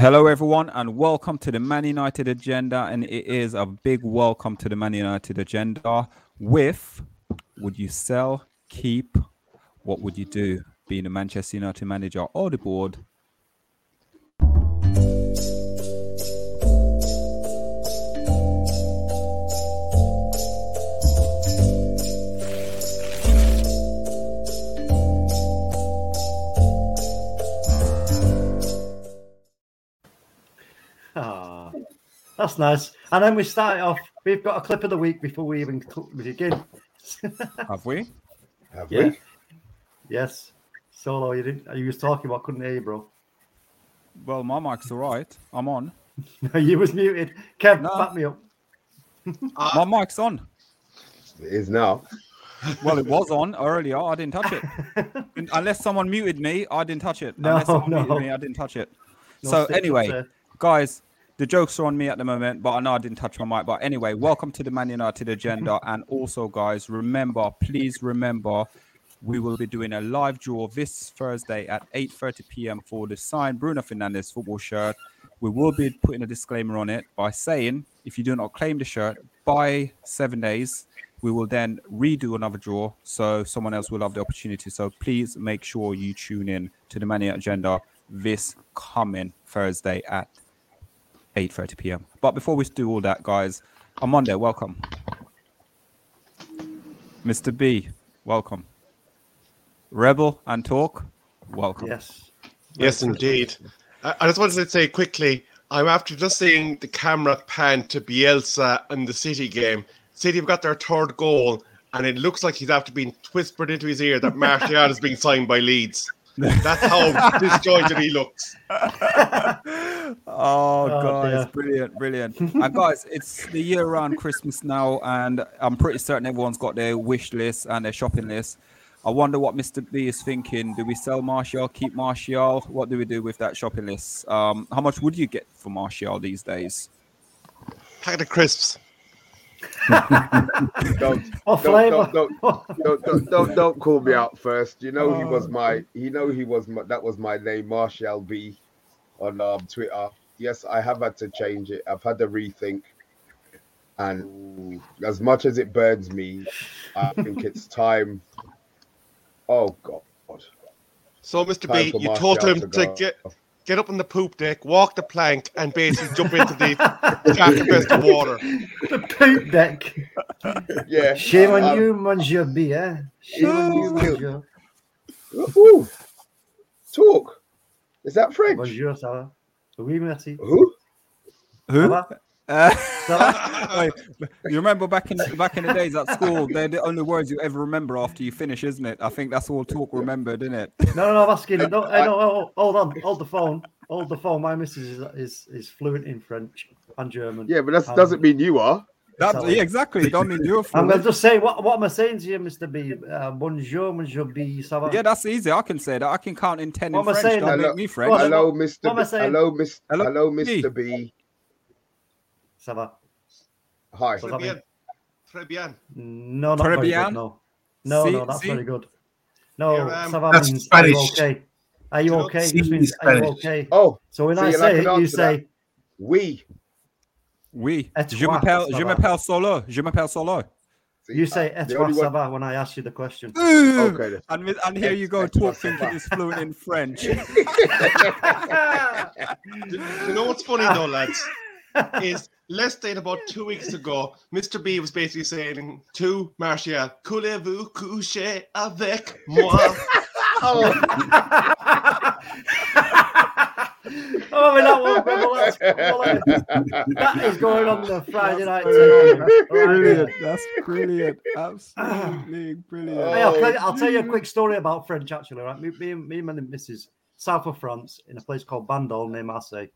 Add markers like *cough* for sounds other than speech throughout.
Hello, everyone, and welcome to the Man United Agenda. And it is a big welcome to the Man United Agenda with Would you sell, keep? What would you do? Being a Manchester United manager or the board? That's nice. And then we start it off. We've got a clip of the week before we even begin. *laughs* Have we? Have Yeah. we? Yes. Solo, you didn't. You was talking about couldn't hear you, bro. Well, my mic's all right. I'm on. No, *laughs* you was muted. Kev, No. back me up. *laughs* Uh, my mic's on. It is now. Well, it was on earlier. I didn't touch it. Unless someone muted me, I didn't touch it. No, Unless someone no. muted me, I didn't touch it. No so anyway, there. guys, the jokes are on me at the moment, but I know I didn't touch my mic. But anyway, welcome to the Man United agenda. *laughs* And also, guys, remember, please remember, we will be doing a live draw this Thursday at 8:30 p.m. for the signed Bruno Fernandes football shirt. We will be putting a disclaimer on it by saying if you do not claim the shirt by seven days, we will then redo another draw so someone else will have the opportunity. So please make sure you tune in to the Man United agenda this coming Thursday at 8:30 p.m. But before we do all that, guys, I'm on there. Welcome, Mr. B. Welcome, Rebel and Talk. Welcome. Yes. Yes, indeed. I, I just wanted to say quickly, I'm after just seeing the camera pan to Bielsa in the City game. City have got their third goal, and it looks like he's after being whispered into his ear that Martial is being signed by Leeds. That's how *laughs* disjointed he looks. *laughs* Oh, Oh, guys, dear. brilliant, brilliant. *laughs* and guys, it's the year round Christmas now, and I'm pretty certain everyone's got their wish list and their shopping list. I wonder what Mr. B is thinking. Do we sell Martial, keep Martial? What do we do with that shopping list? Um, how much would you get for Martial these days? Pack of crisps. *laughs* Don't, *laughs* Oh, don't, don't, don't, don't, don't, don't, don't call me out first. You know he was my. You know he was my, that was my name, Martial B, on um, Twitter. Yes, I have had to change it. I've had to rethink, and as much as it burns me, I think it's *laughs* time. Oh God. So, Mr. B, you told him to to get get up on the poop deck, walk the plank, and basically jump into the *laughs* jack and best of water. the poop deck. Yeah. Shame on um, you, Monsieur B, eh? Shame on you, Monsieur. Ooh. Talk. Is that French? Bonjour, ça va? Oui, merci. Who? Who? Ça va? *laughs* Uh, *laughs* wait, you remember back in back in the days at school, they're the only words you ever remember after you finish, isn't it? I think that's all talk remembered, isn't it? No, no, no, I'm asking. *laughs* No, I, no, oh, hold on. Hold the phone. Hold the phone. My missus is, is, is fluent in French and German. Yeah, but that Um, doesn't mean you are. That, Sorry. yeah, exactly. You don't mean you're I'm going to just say, what, what am I saying to you, Mr. B? Uh, bonjour, Monsieur B. Ça va? Yeah, that's easy. I can say that. I can count in ten What in am I French. saying? Don't Hello- make me French. What- Hello, what Mr. am I B. saying? Hello, Mr. Hello, Hello, Mr. B. Ça va? Hi. What's that mean? Très bien. No, not Très very bien. good, no. No, Si- no, that's si. very good. No, Here, um, ça va that's means, are you Spanish. okay? Are you You okay? si Just means, are you okay? Oh, So when See, I say can it, you say, we. Oui. Et Je m'appelle, je m'appelle Solo. Je m'appelle Solo. See, you say, uh, et the toi, ça va when I ask you the question. *laughs* Okay. then. And, with- and here you go, Ex- ex- talk ex- thinking it's fluent in French. *laughs* *laughs* Do you know what's funny though, lads? Is less than about two weeks ago, Mr. B was basically saying to Martial, Coulez-vous coucher avec moi? Oh, oh, I mean, that one, well, that's, that is going on the Friday night. Right brilliant. That's *laughs* brilliant. Absolutely brilliant. Hey, I'll, tell you, I'll tell you a quick story about French, actually. Right, me, me, and- me and my missus, south of France, in a place called Bandol near Marseille.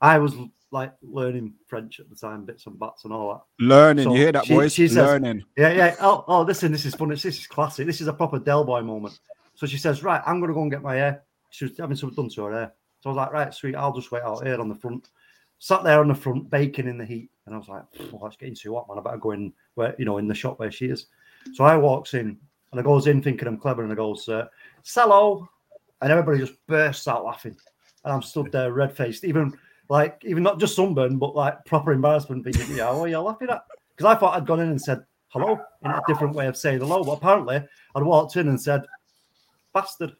I was like learning French at the time, bits and bats and all that. Learning. So you hear that, she- boys? she says- Learning. Yeah, yeah. Oh, oh, listen, this is funny. This is classic. This is a proper Del Boy moment. So she says, Right, I'm going to go and get my hair. She was having something done to her hair. So I was like, Right, sweet, I'll just wait out here on the front. Sat there on the front, baking in the heat. And I was like, Oh, it's getting too hot, man. I better go in where, you know, in the shop where she is. So I walks in and I goes in thinking I'm clever and I goes, uh, Hello. And everybody just bursts out laughing. And I'm stood there red faced. Even like even not just sunburn, but like proper embarrassment. Thinking, yeah, what are you laughing at? Because I thought I'd gone in and said hello in a different way of saying hello, but apparently I'd walked in and said bastard.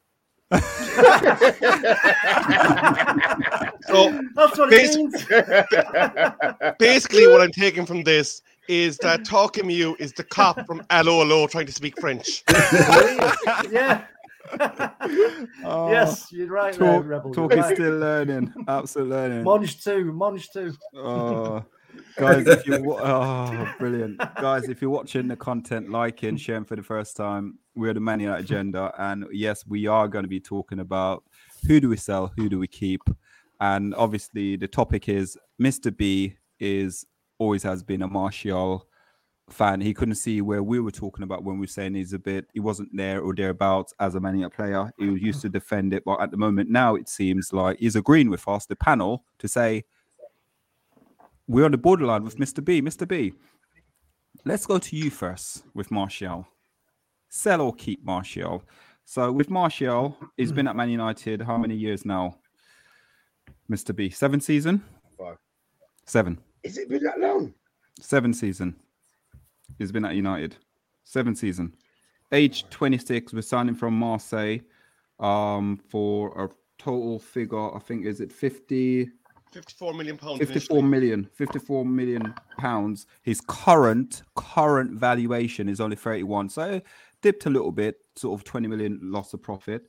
So That's what Bas- it means. *laughs* basically, what I'm taking from this is that Talking You is the cop from Allo Allo trying to speak French. yeah. *laughs* Oh, yes, you're right there, Rebel. talk you're is right. still learning. Absolute learning. Monge two, Monge too. Oh, guys, if you wa- oh, brilliant, guys, if you're watching the content, liking, sharing for the first time, we're the Man United agenda, and yes, we are going to be talking about who do we sell, who do we keep, and obviously the topic is Mr. B is always has been a Martial fan. He couldn't see where we were talking about when we were saying he's a bit, he wasn't there or thereabouts as a Man United player. He was used to defend it, but at the moment now it seems like he's agreeing with us, the panel, to say we're on the borderline with Mr. B. Mr. B, let's go to you first with Martial. Sell or keep Martial. So with Martial, he's been at Man United how many years now? Mr. B, seven season? Five. Seven. Is it been that long? Seven season. He's been at United. Seven season. Age 26, we're signing from Marseille um, for a total figure, I think, is it 50? 54 million pounds. 54 million 54 million pounds his current current valuation is only 31 so dipped a little bit sort of 20 million loss of profit.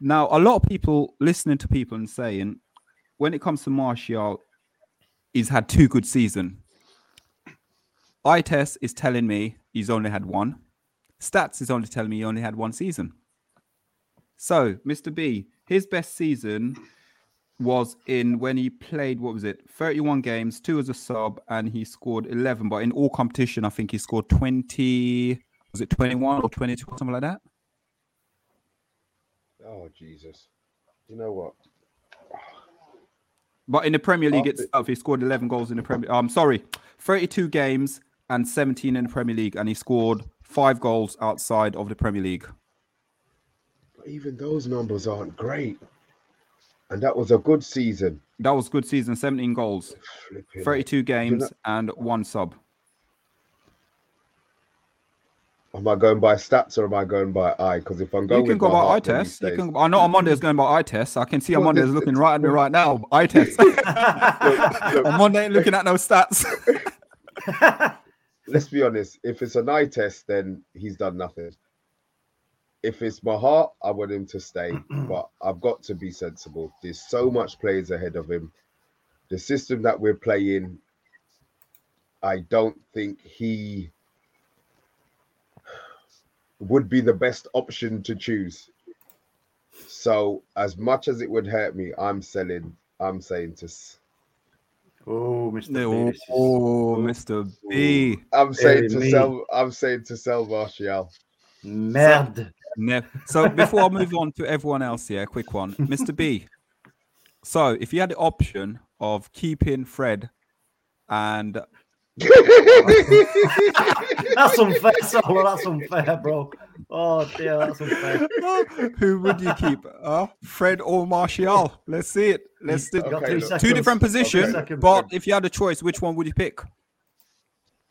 Now a lot of people listening to people and saying when it comes to martial he's had two good season. eye test is telling me he's only had one. Stats is only telling me he only had one season. So mr b his best season was in when he played what was it 31 games two as a sub and he scored 11 but in all competition i think he scored 20 was it 21 or 22 or something like that Oh Jesus! You know what? but in the premier league After- itself he scored 11 goals in the premier i'm sorry 32 games and 17 in the premier league and he scored five goals outside of the premier league But even those numbers aren't great. And that was a good season. that was good season 17 goals Flipping 32 games and one sub Am I going by stats or am I going by eye? Because if I'm going, you can go by eye test. You can. I know Amonde's going by eye test. I can see Well, Amonde's looking right at me right now. *laughs* Eye test. Amonde ain't looking at no stats. Let's be honest. If it's an eye test, then he's done nothing. If it's my heart, I want him to stay. *clears throat* but I've got to be sensible. There's so much players ahead of him. The system that we're playing, I don't think he would be the best option to choose. So, as much as it would hurt me, I'm selling. I'm saying to. Oh, Mr. B, oh, Mr. B. I'm saying Hey, to me. sell. I'm saying to sell Martial. Merde. Ne- So before I move on to everyone else here, quick one, *laughs* Mr. B. So if you had the option of keeping Fred and *laughs* That's unfair, Solo. That's unfair, bro. Oh dear, that's unfair. *laughs* who would you keep? Uh, Fred or Martial? Let's see it. Let's do You Okay, three look. seconds. two different positions. seconds. But if you had a choice, which one would you pick?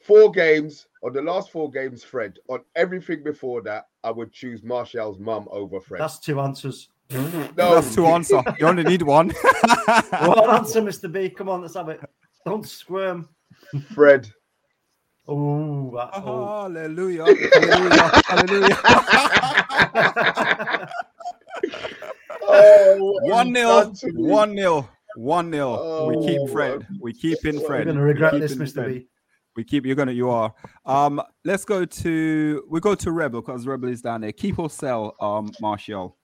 four games on the last four games, Fred. On everything before that, I would choose Martial's mum over Fred. that's two answers. no, That's two answers. You only need one. *laughs* One answer, Mr. B. Come on, let's have it. Don't squirm. Fred. Oh, that, oh. Hallelujah. Hallelujah. Hallelujah. Oh, *laughs* what One he's nil. done to me. One nil. One nil. we keep Oh, Fred. We keep in You're Fred. You're gonna regret We this, keep in Mr. Fred. B. We keep. You're gonna. You are. Um. Let's go to. We go to Rebel because Rebel is down there. Keep or sell. Um. Martial.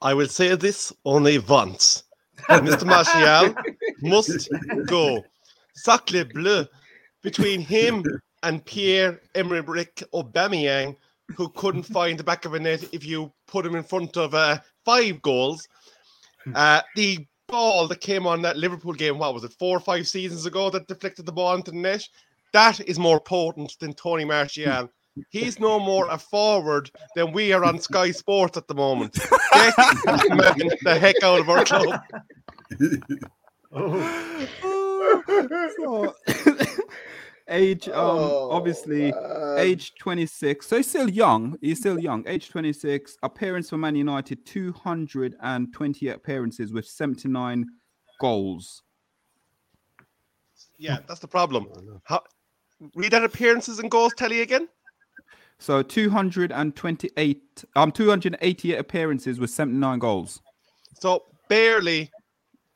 I will say this only once. Mr. Martial *laughs* must go. Sacre bleu. Between *laughs* him and Pierre Emerick Aubameyang, who couldn't *laughs* find the back of a net if you put him in front of uh, five goals. Uh, the ball that came on that Liverpool game, what was it, four or five seasons ago that deflected the ball into the net? That is more potent than Tony Martial. He's no more a forward than we are on Sky Sports at the moment. Get *laughs* the heck out of our club. Oh, So, age, um, Oh, obviously, man. age 26. So he's still young. He's still young. Age 26. Appearance for Man United 228 appearances with 79 goals. Yeah, that's the problem. How, read that appearances and goals tally again. So 228, um, 288 appearances with 79 goals. So barely,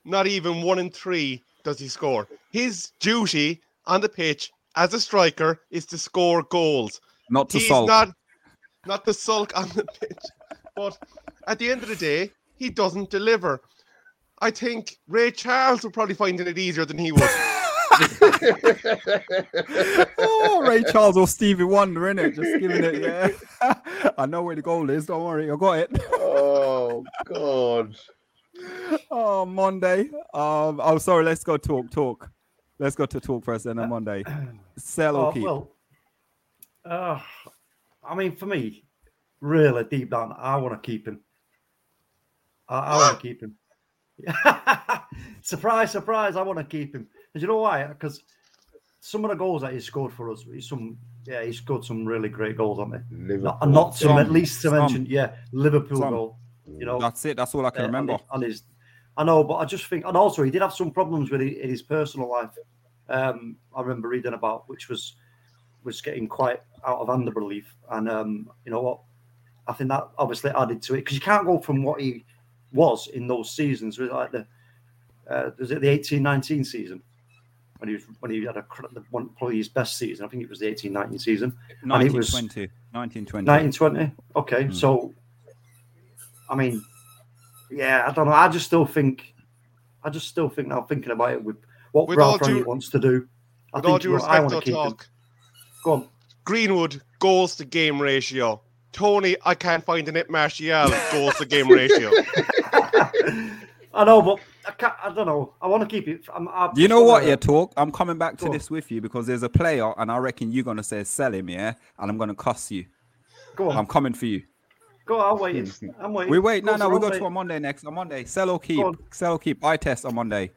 not even one in three does he score. His duty on the pitch as a striker is to score goals. Not to He's sulk. not not to sulk on the pitch, but at the end of the day, he doesn't deliver. I think Ray Charles would probably find it easier than he would. *laughs* oh, Ray Charles or Stevie Wonder, innit? Just giving it, yeah. *laughs* I know where the goal is. Don't worry, I got it. oh God. Oh, Monday. Um, oh, sorry. Let's go talk. Talk. Let's go to talk first, then on Monday. *clears throat* Sell or Oh, keep. well, uh, I mean, for me, really deep down, I want to keep him. I, I want to keep him. *laughs* surprise, surprise! I want to keep him. And you know why? Because some of the goals that he scored for us, he's some yeah, he scored some really great goals, haven't he? Liverpool. Not, not to Some, at least to some. mention, yeah, Liverpool Some. goal. You know, That's it. That's all I can uh, remember. his- On his, I know, but I just think, and also he did have some problems with it in his personal life. Um, I remember reading about, which was was getting quite out of hand, I believe. And um, you know what? I think that obviously added to it because you can't go from what he was in those seasons with like the uh, was it the eighteen nineteen season when he was when he had a one probably his best season. I think it was the eighteen nineteen season. it was- 1920. 1920. 1920. Okay, Mm. so I mean, yeah, I don't know. I just still think, I just still think now thinking about it with what With Ralph Rangnick due- wants to do. I With all think due well, I respect, want to I'll keep him. talk. Go on. Greenwood goals to game ratio. Tony, I can't find the net Martial goals to game ratio. *laughs* I know, but I can't. I don't know. I want to keep it. I'm, I You know what, wanna- yeah, talk. I'm coming back to this with you because there's a player, and I reckon you're gonna say sell him, yeah, and I'm gonna cuss you. Go on. I'm coming for you. Go on. I'm waiting. I'm waiting. We wait. No, no, we go to a Monday next. On Monday, sell or keep. Sell or keep. I test on Monday.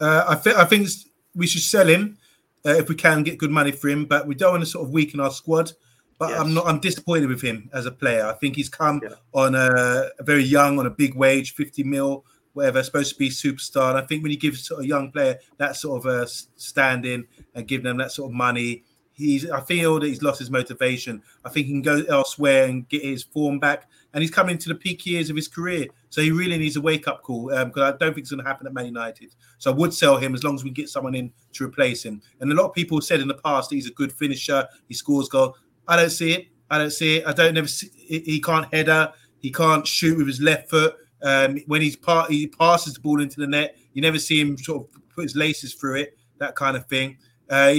Uh, I think I think we should sell him uh, if we can get good money for him, but we don't want to sort of weaken our squad. But I'm not. I'm disappointed with him as a player. I think he's come Yeah. on a, a very young, on a big wage, 50 mil, whatever. Supposed to be superstar. And I think when you give sort of a young player that sort of a standing and give them that sort of money, he's. I feel that he's lost his motivation. I think he can go elsewhere and get his form back. And he's coming to the peak years of his career, so he really needs a wake up call. Because I don't think it's going to happen at Man United. So I would sell him as long as we get someone in to replace him. And a lot of people said in the past that he's a good finisher. He scores goal. I don't see it. I don't see it. I don't never see. He he can't header. He can't shoot with his left foot. Um, when he's part, he passes the ball into the net. You never see him sort of put his laces through it. That kind of thing. Uh,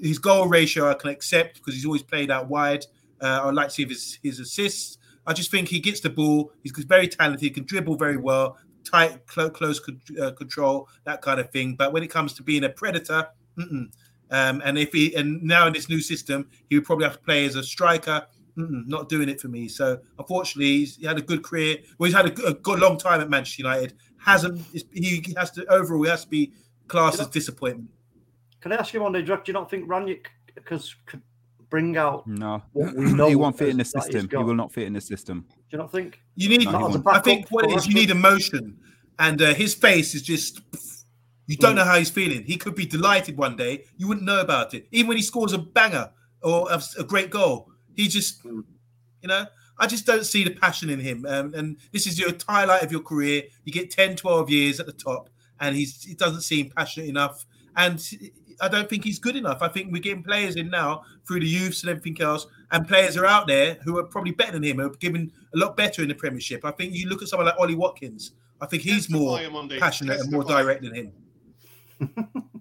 his goal ratio I can accept because he's always played out wide. Uh, I'd like to see his, his assists. I just think he gets the ball. He's very talented. He can dribble very well. Tight, close, close uh, control, that kind of thing. But when it comes to being a predator, mm-mm. Um, and if he and now in this new system, he would probably have to play as a striker. Mm-mm, not doing it for me. So unfortunately, he's, he had a good career. Well, he's had a, good- a good long time at Manchester United. Hasn't he has to overall he has to be classed as disappointment. Can I ask you one day, Jack? Do you not think Rangnick because could bring out? No, What we *clears throat* know he won't fit in the is that he's system. He will not fit in the system. Do you not think? You need. No. I think what it is, you need emotion, and uh, his face is just. You don't Mm. know how he's feeling. He could be delighted one day. You wouldn't know about it. Even when he scores a banger or a, a great goal, he just, Mm. you know, I just don't see the passion in him. Um, and this is your highlight of your career. You get 10, 12 years at the top, and he's he doesn't seem passionate enough. And I don't think he's good enough. I think we're getting players in now through the youths and everything else, and players are out there who are probably better than him, who are giving a lot better in the Premiership. I think you look at someone like Ollie Watkins. I think he's more Testify on Monday. passionate and more direct than him. *laughs*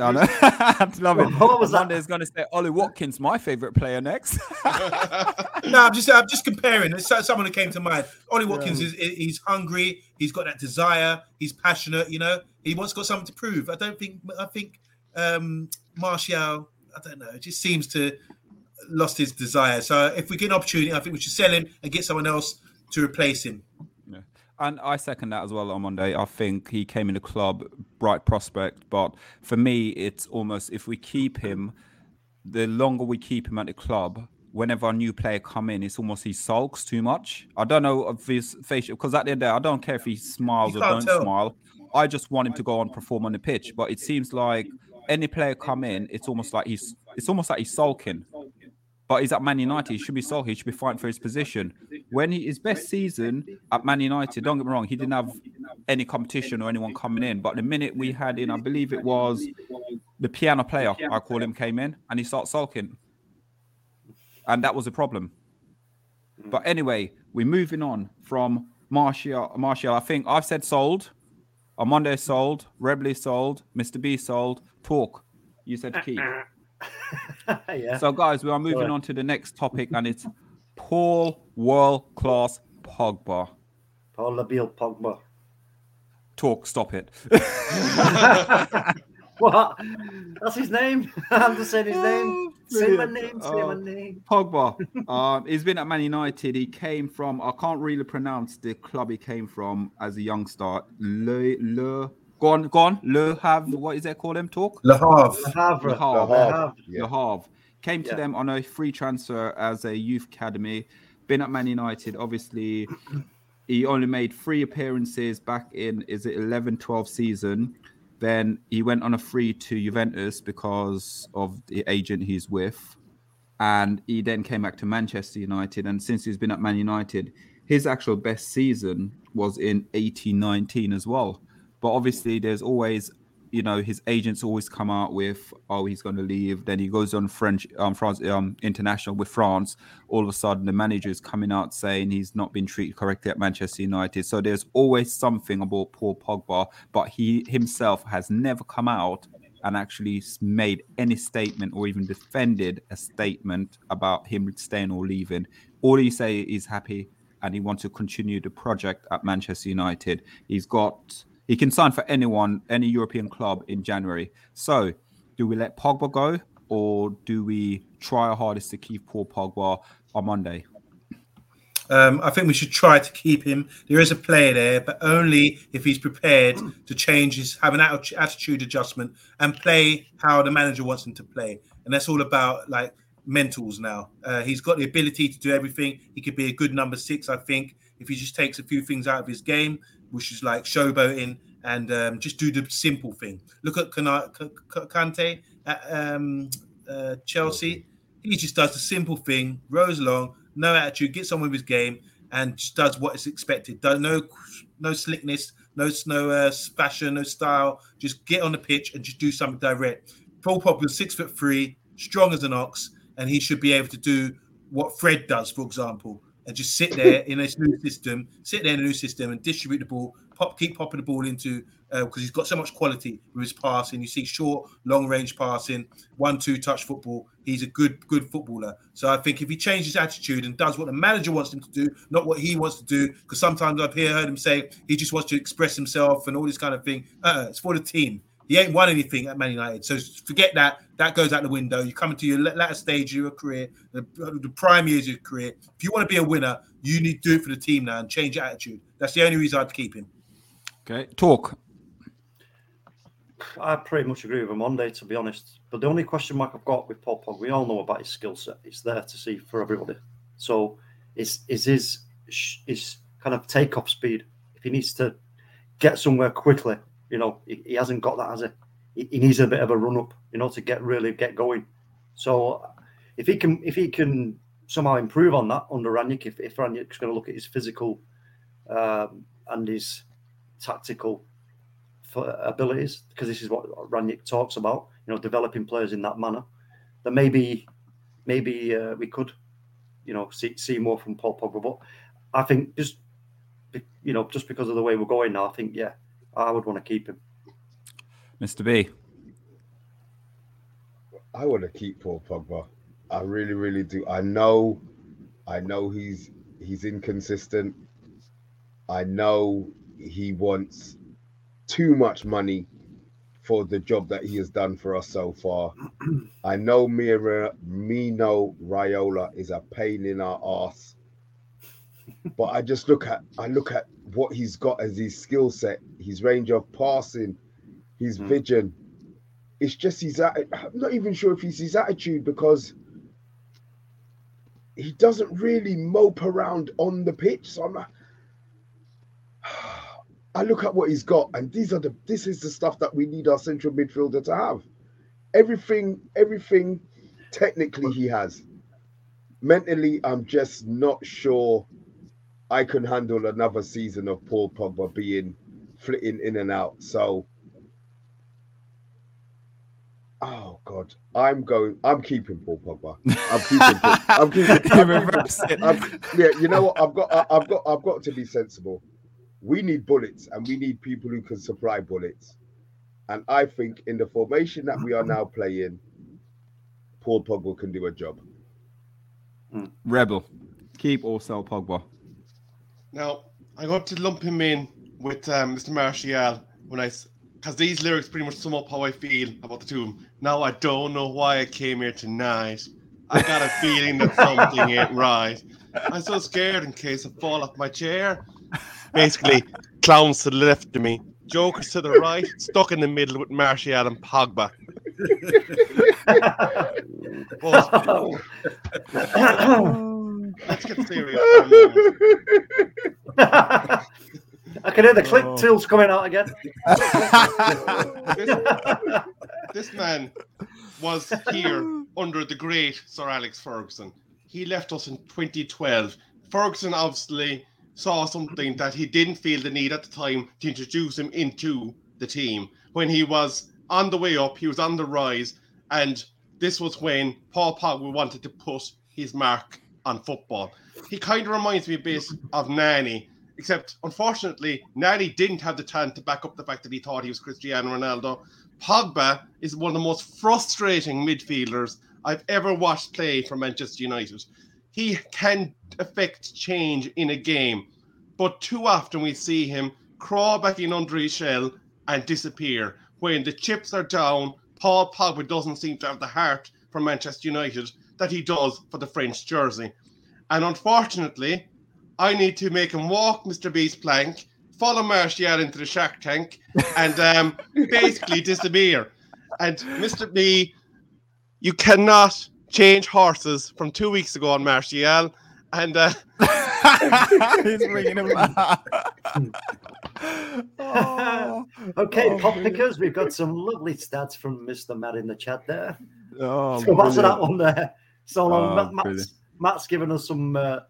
I know. I love it. What was that? Monday's going to say Ollie Watkins, my favorite player, next. *laughs* *laughs* No, I'm just I'm just comparing. It's someone who came to mind. Ollie Watkins is he's hungry. He's got that desire. He's passionate. You know, he wants got something to prove. I don't think I think um Martial. I don't know. It just seems to lost his desire. So if we get an opportunity, I think we should sell him and get someone else to replace him. And I second that as well on Monday. I think he came in the club, bright prospect. But for me, it's almost if we keep him, the longer we keep him at the club, whenever a new player come in, it's almost he sulks too much. I don't know if his facial because at the end of the day, I don't care if he smiles or don't tell. smile. I just want him to go on perform on the pitch. But it seems like any player come in, it's almost like he's it's almost like he's sulking. But he's at Man United. He should be sulking. He should be fighting for his position. When he, his best season at Man United, don't get me wrong, he didn't have any competition or anyone coming in. But the minute we had in, I believe it was the piano player, I call him, came in and he started sulking. And that was a problem. But anyway, we're moving on from Martial. Martial, I think I've said sold. Armando sold. Rebley sold. Mr. B sold. Talk. You said keep. *laughs* yeah. So, guys, we are moving Sorry. on to the next topic, and it's Paul World Class Pogba. Paul Labile Pogba. Talk. Stop it. *laughs* What? That's his name. I'm just saying his name. Say my name. Say Oh. my name. Pogba. Um, *laughs* he's been at Man United. He came from. I can't really pronounce the club he came from as a youngster. Le Le. Go on. Go on. Le Have. What is that called? Him talk. Le Havre. Le Havre. Le Havre. Le Havre. Yeah. Le Havre. Came to Yeah. them on a free transfer as a youth academy. Been at Man United. Obviously, he only made three appearances back in is it 11 12 season. Then he went on a free to Juventus because of the agent he's with. And he then came back to Manchester United. And since he's been at Man United, his actual best season was in 18 19 as well. But obviously, there's always, you know, his agents always come out with, oh, he's going to leave. Then he goes on French, um, France, um, international with France. All of a sudden, the manager is coming out saying he's not been treated correctly at Manchester United. So there's always something about Paul Pogba, but he himself has never come out and actually made any statement or even defended a statement about him staying or leaving. All he say is happy and he wants to continue the project at Manchester United. He's got he can sign for anyone, any European club in January. So, do we let Pogba go or do we try our hardest to keep Paul Pogba on Monday? Um, I think we should try to keep him. There is a player there, but only if he's prepared to change his, have an attitude adjustment and play how the manager wants him to play. And that's all about like mentals now. Uh, he's got the ability to do everything. He could be a good number six, I think, if he just takes a few things out of his game, which is like showboating and um, just do the simple thing. Look at Kana- K- K- Kante at um, uh, Chelsea. He just does the simple thing, rows along, no attitude, gets on with his game, and just does what is expected. Does no no slickness, no no uh, fashion, no style. Just get on the pitch and just do something direct. Paul Pogba's six foot three, strong as an ox, and he should be able to do what Fred does, for example, and just sit there in a new system, sit there in a new system, and distribute the ball, pop, keep popping the ball into because he's got so much quality with his passing. You see short, long range passing, one two touch football. He's a good good footballer. So I think if he changes attitude and does what the manager wants him to do, not what he wants to do, because sometimes I've heard him say he just wants to express himself and all this kind of thing. Uh, it's for the team. He ain't won anything at Man United, so forget that. That goes out the window. You come into your la- latter stage of your career, the, the prime years of your career. If you want to be a winner, you need to do it for the team now and change your attitude. That's the only reason I'd keep him. Okay, talk. I pretty much agree with him on Monday, to be honest. But the only question mark I've got with Paul Pogba, we all know about his skill set. It's there to see for everybody. So, is is his his kind of takeoff speed? If he needs to get somewhere quickly, you know, he, he hasn't got that, has he? he? He needs a bit of a run up, you know, to get really get going. So, if he can if he can somehow improve on that under Rangnick, if if Rangnick's going to look at his physical um, and his tactical abilities because this is what Rangnick talks about. You know, developing players in that manner. Then maybe, maybe uh, we could, you know, see see more from Paul Pogba. But I think just, you know, just because of the way we're going now, I think yeah, I would want to keep him. Mr. B. I want to keep Paul Pogba. I really, really do. I know, I know he's he's inconsistent. I know he wants too much money for the job that he has done for us so far. I know Mira, Mino Raiola is a pain in our ass. but I just look at I look at what he's got as his skill set, his range of passing, his Mm. vision. It's just his. I'm not even sure if it's his attitude because he doesn't really mope around on the pitch. So I'm not. *sighs* I look at what he's got, and these are the. This is the stuff that we need our central midfielder to have. Everything, everything, technically he has. Mentally, I'm just not sure I can handle another season of Paul Pogba being flitting in and out. So, oh god, I'm going. I'm keeping Paul Pogba. I'm *laughs* keeping. Paul, I'm keeping. I'm reverse it. I'm- yeah, you know what? I've got. I, I've got. I've got to be sensible. We need bullets, and we need people who can supply bullets. And I think in the formation that we are now playing, Paul Pogba can do a job. Rebel, keep or sell Pogba. Now, I'm going to lump him in with um, Mr. Martial when I, because these lyrics pretty much sum up how I feel about the two. Now, I don't know why I came here tonight. I got a feeling that something ain't right. I'm so scared in case I fall off my chair. Basically, clowns to the left of me, jokers to the right, stuck in the middle with Martial and Pogba. *laughs* But let's get serious. *laughs* for a moment. I can hear the click Oh. tools coming out again. this, *laughs* this man was here under the great Sir Alex Ferguson. He left us in 2012. Ferguson obviously saw something that he didn't feel the need at the time to introduce him into the team. When he was on the way up, he was on the rise, and this was when Paul Pogba wanted to put his mark on football. He kind of reminds me a bit of Nani, except unfortunately, Nani didn't have the talent to back up the fact that he thought he was Cristiano Ronaldo. Pogba is one of the most frustrating midfielders I've ever watched play for Manchester United. He can affect change in a game, but too often we see him crawl back in under his shell and disappear. When the chips are down, Paul Pogba doesn't seem to have the heart for Manchester United that he does for the French jersey. And unfortunately, I need to make him walk Mr. Beast plank, follow Martial into the Shark Tank, and um, *laughs* basically disappear. And Mr. B, you cannot change horses from two weeks ago on Martial. And uh, *laughs* He's bringing him back. *laughs* oh, Okay, Oh, pop brilliant. pickers, we've got some lovely stats from Mr. Matt in the chat there. oh, so what's that one there? So long, Oh, Matt, Matt's. Matt's given us some uh,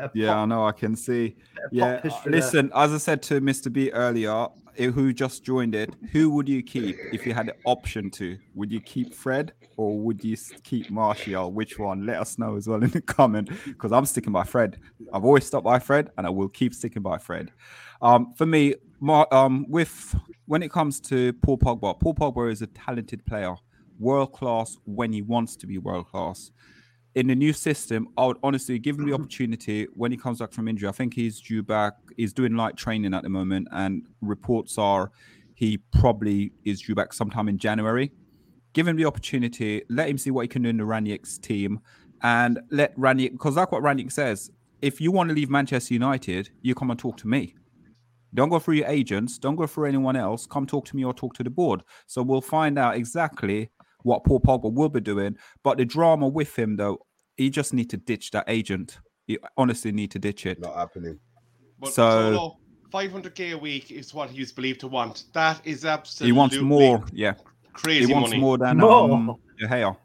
of Yeah, I know. I can see. Yeah, pop listen. As I said to Mr. B earlier, who just joined it, who would you keep if you had the option to? Would you keep Fred or would you keep Martial? Which one? Let us know as well in the comment because I'm sticking by Fred. I've always stuck by Fred, and I will keep sticking by Fred. Um, for me, Mar- um, with when it comes to Paul Pogba, Paul Pogba is a talented player, world class when he wants to be world class in the new system, I would honestly give him the mm-hmm. opportunity when he comes back from injury. I think he's due back. He's doing light training at the moment, and reports are he probably is due back sometime in January. Give him the opportunity. Let him see what he can do in the Rangnick's team, and let Rangnick because that's what Rangnick says. If you want to leave Manchester United, you come and talk to me. Don't go through your agents. Don't go through anyone else. Come talk to me or talk to the board. So we'll find out exactly what Paul Pogba will be doing. But the drama with him, though, he just need to ditch that agent. You honestly need to ditch it. Not happening. but So- Solo, 500k a week is what he's believed to want. That is absolutely He wants more. Yeah, crazy he wants money. more than More. um, De Gea.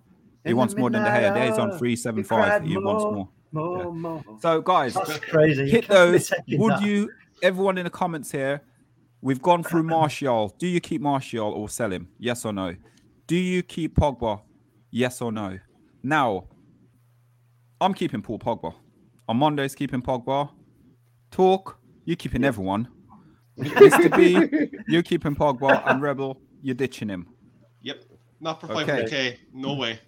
He In wants more than De Gea. midnight De Gea's on three seven five. he five. wants more. more. More, Yeah. more. So guys, That's crazy. Hit those. Would that. you? Everyone in the comments here, we've gone through *clears throat* Martial. Do you keep Martial or sell him? Yes or no? Do you keep Pogba? Yes or no? Now, I'm keeping Paul Pogba. On Mondays, keeping Pogba. Talk, you keeping everyone. *laughs* Mr. B, you're keeping Pogba, and Rebel, you're ditching him. Yep. Not for Okay. 500k. No way.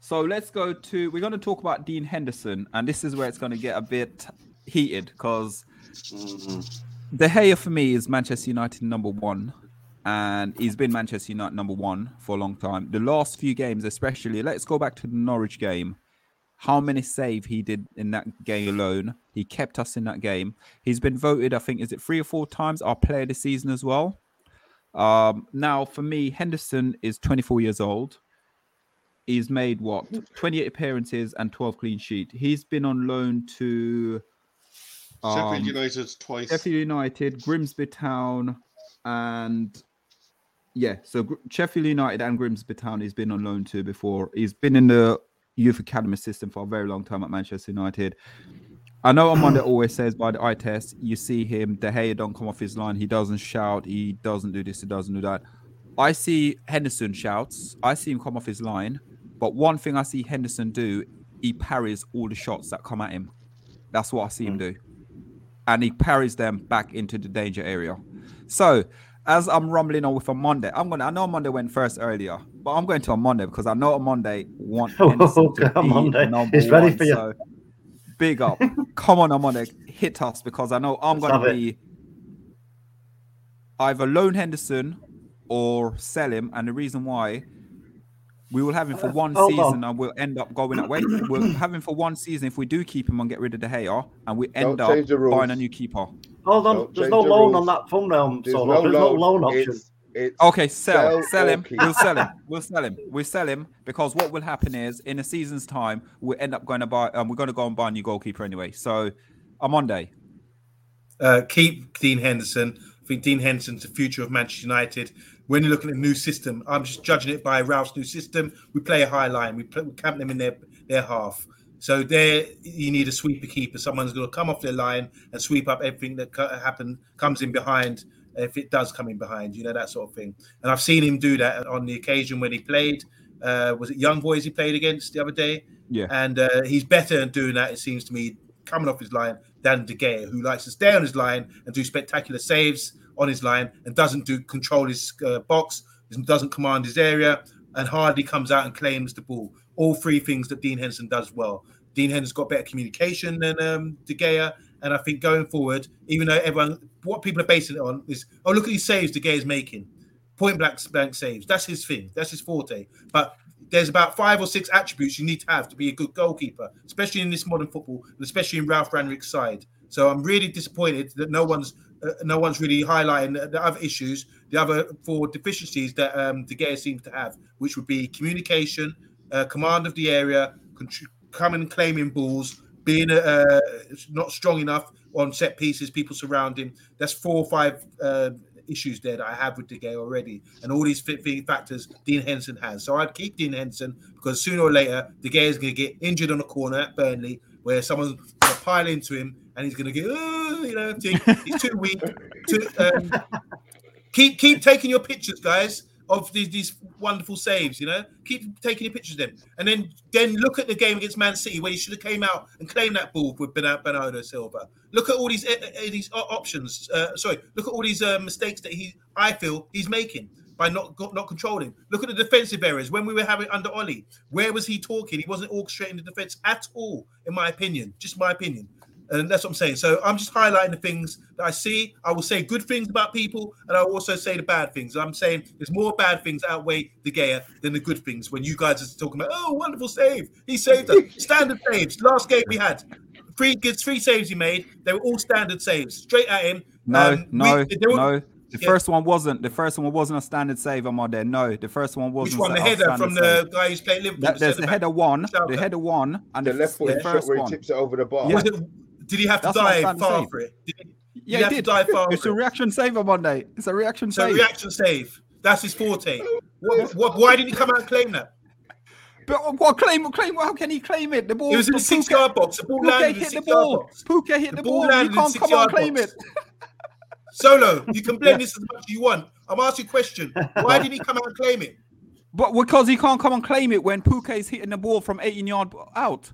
So let's go to. We're going to talk about Dean Henderson, and this is where it's going to get a bit heated because Mhm. De Gea for me is Manchester United number one, and he's been Manchester United number one for a long time. The last few games, especially, let's go back to the Norwich game. How many save he did in that game alone? He kept us in that game. He's been voted, I think, is it three or four times our player of the season as well. Um, now, for me, Henderson is 24 years old. He's made what *laughs* 28 appearances and 12 clean sheet. He's been on loan to Sheffield um, United twice. Sheffield United, Grimsby Town, and yeah, so Sheffield United and Grimsby Town he's been on loan to before. He's been in the youth academy system for a very long time at Manchester United. I know Amanda always says by the eye test, you see him, De Gea don't come off his line. He doesn't shout. He doesn't do this. He doesn't do that. I see Henderson shouts. I see him come off his line. But one thing I see Henderson do, he parries all the shots that come at him. That's what I see him hmm. do. And he parries them back into the danger area. So as I'm rumbling on with on Monday, I'm gonna I know Monday went first earlier, but I'm going to on Monday because I know on Monday want *laughs* Oh, Henderson to okay, be Monday. number He's ready one. for you. So big up. Come on, on Monday, hit us because I know I'm gonna have it. be either loan Henderson or sell him, and the reason why we will have him for one hold season on. and we'll end up going that way. We'll have him for one season if we do keep him and get rid of De Gea, and we end Don't up buying a new keeper. Hold on, Don't there's no the loan rules. on that thumbnail. There's So no there's no loan. loan option. It's, it's Okay, sell, Sell sell him. keep. We'll sell him. *laughs* We'll sell him. We'll sell him because what will happen is in a season's time we'll end up going to buy. Um, we're going to go and buy a new goalkeeper anyway. So I'm on day. uh, keep Dean Henderson. I think Dean Henderson's the future of Manchester United. When you're looking at a new system, I'm just judging it by Ralph's new system. We play a high line. We, play, we camp them in their their half. So there, you need a sweeper keeper. Someone's going to come off their line and sweep up everything that co- happen comes in behind. If it does come in behind, you know that sort of thing. And I've seen him do that on the occasion when he played. Uh, was it Young Boys he played against the other day? Yeah. And uh, he's better at doing that, it seems to me, coming off his line than De Gea, who likes to stay on his line and do spectacular saves on his line and doesn't do control his uh, box, doesn't command his area, and hardly comes out and claims the ball. All three things that Dean Henderson does well. Dean Henderson's got better communication than um, De Gea, and I think going forward, even though everyone, what people are basing it on is, oh look at these saves the De is making, point blank blank saves. That's his thing. That's his forte. But there's about five or six attributes you need to have to be a good goalkeeper, especially in this modern football, and especially in Ralph Rangnick's side. So I'm really disappointed that no one's uh, no one's really highlighting the, the other issues, the other four deficiencies that um, De Gea seems to have, which would be communication, uh, command of the area, coming claiming balls, being uh, not strong enough on set pieces, people surround him. That's four or five uh, issues there that I have with De Gea already, and all these fit factors Dean Henderson has. So I'd keep Dean Henderson because sooner or later De Gea is going to get injured on a corner at Burnley, where someone's going to pile into him, and he's going to get, you know, he's too weak. To, um, *laughs* keep keep taking your pictures, guys, of these, these wonderful saves. You know, keep taking your pictures of them, and then then look at the game against Man City where he should have came out and claimed that ball with Bernardo Silva. Look at all these uh, uh, these options. Uh, sorry, look at all these uh, mistakes that he I feel he's making by not not controlling. Look at the defensive errors when we were having under Ole. Where was he talking? He wasn't orchestrating the defense at all, in my opinion. Just my opinion. And that's what I'm saying. So I'm just highlighting the things that I see. I will say good things about people, and I will also say the bad things. I'm saying there's more bad things outweigh De Gea than the good things. When you guys are talking about, oh, wonderful save, he saved us. *laughs* Standard saves. Last game we had three good three saves he made. They were all standard saves, straight at him. No, Um, no, they were- no. The Yeah. first one wasn't. The first one wasn't a standard save. I'm on there. No, the first one wasn't. Which one? The a header standard from save. the guy who's playing Liverpool. That, there's the centre-back. header one, Shout the out. header one, and the the, left the footed shot first where he one. tips it over the bar. Yeah. Was it, did he have to That's dive far for it? Did he, Yeah, he have he to did. dive far It's a reaction save on Monday. It's a reaction So save. reaction save. That's his forte. *laughs* What, what, why didn't he come out and claim that? But uh, what claim? Claim? How can he claim it? The ball. It was in the six yard box. The ball landed in the hit the ball. Pukki hit The the, ball ball. You can't come on yard claim box. it. Solo, you can blame *laughs* this as much as you want. I'm asking a question. Why didn't he come out and claim it? But because he can't come and claim it when Pukki is hitting the ball from 18 yard out.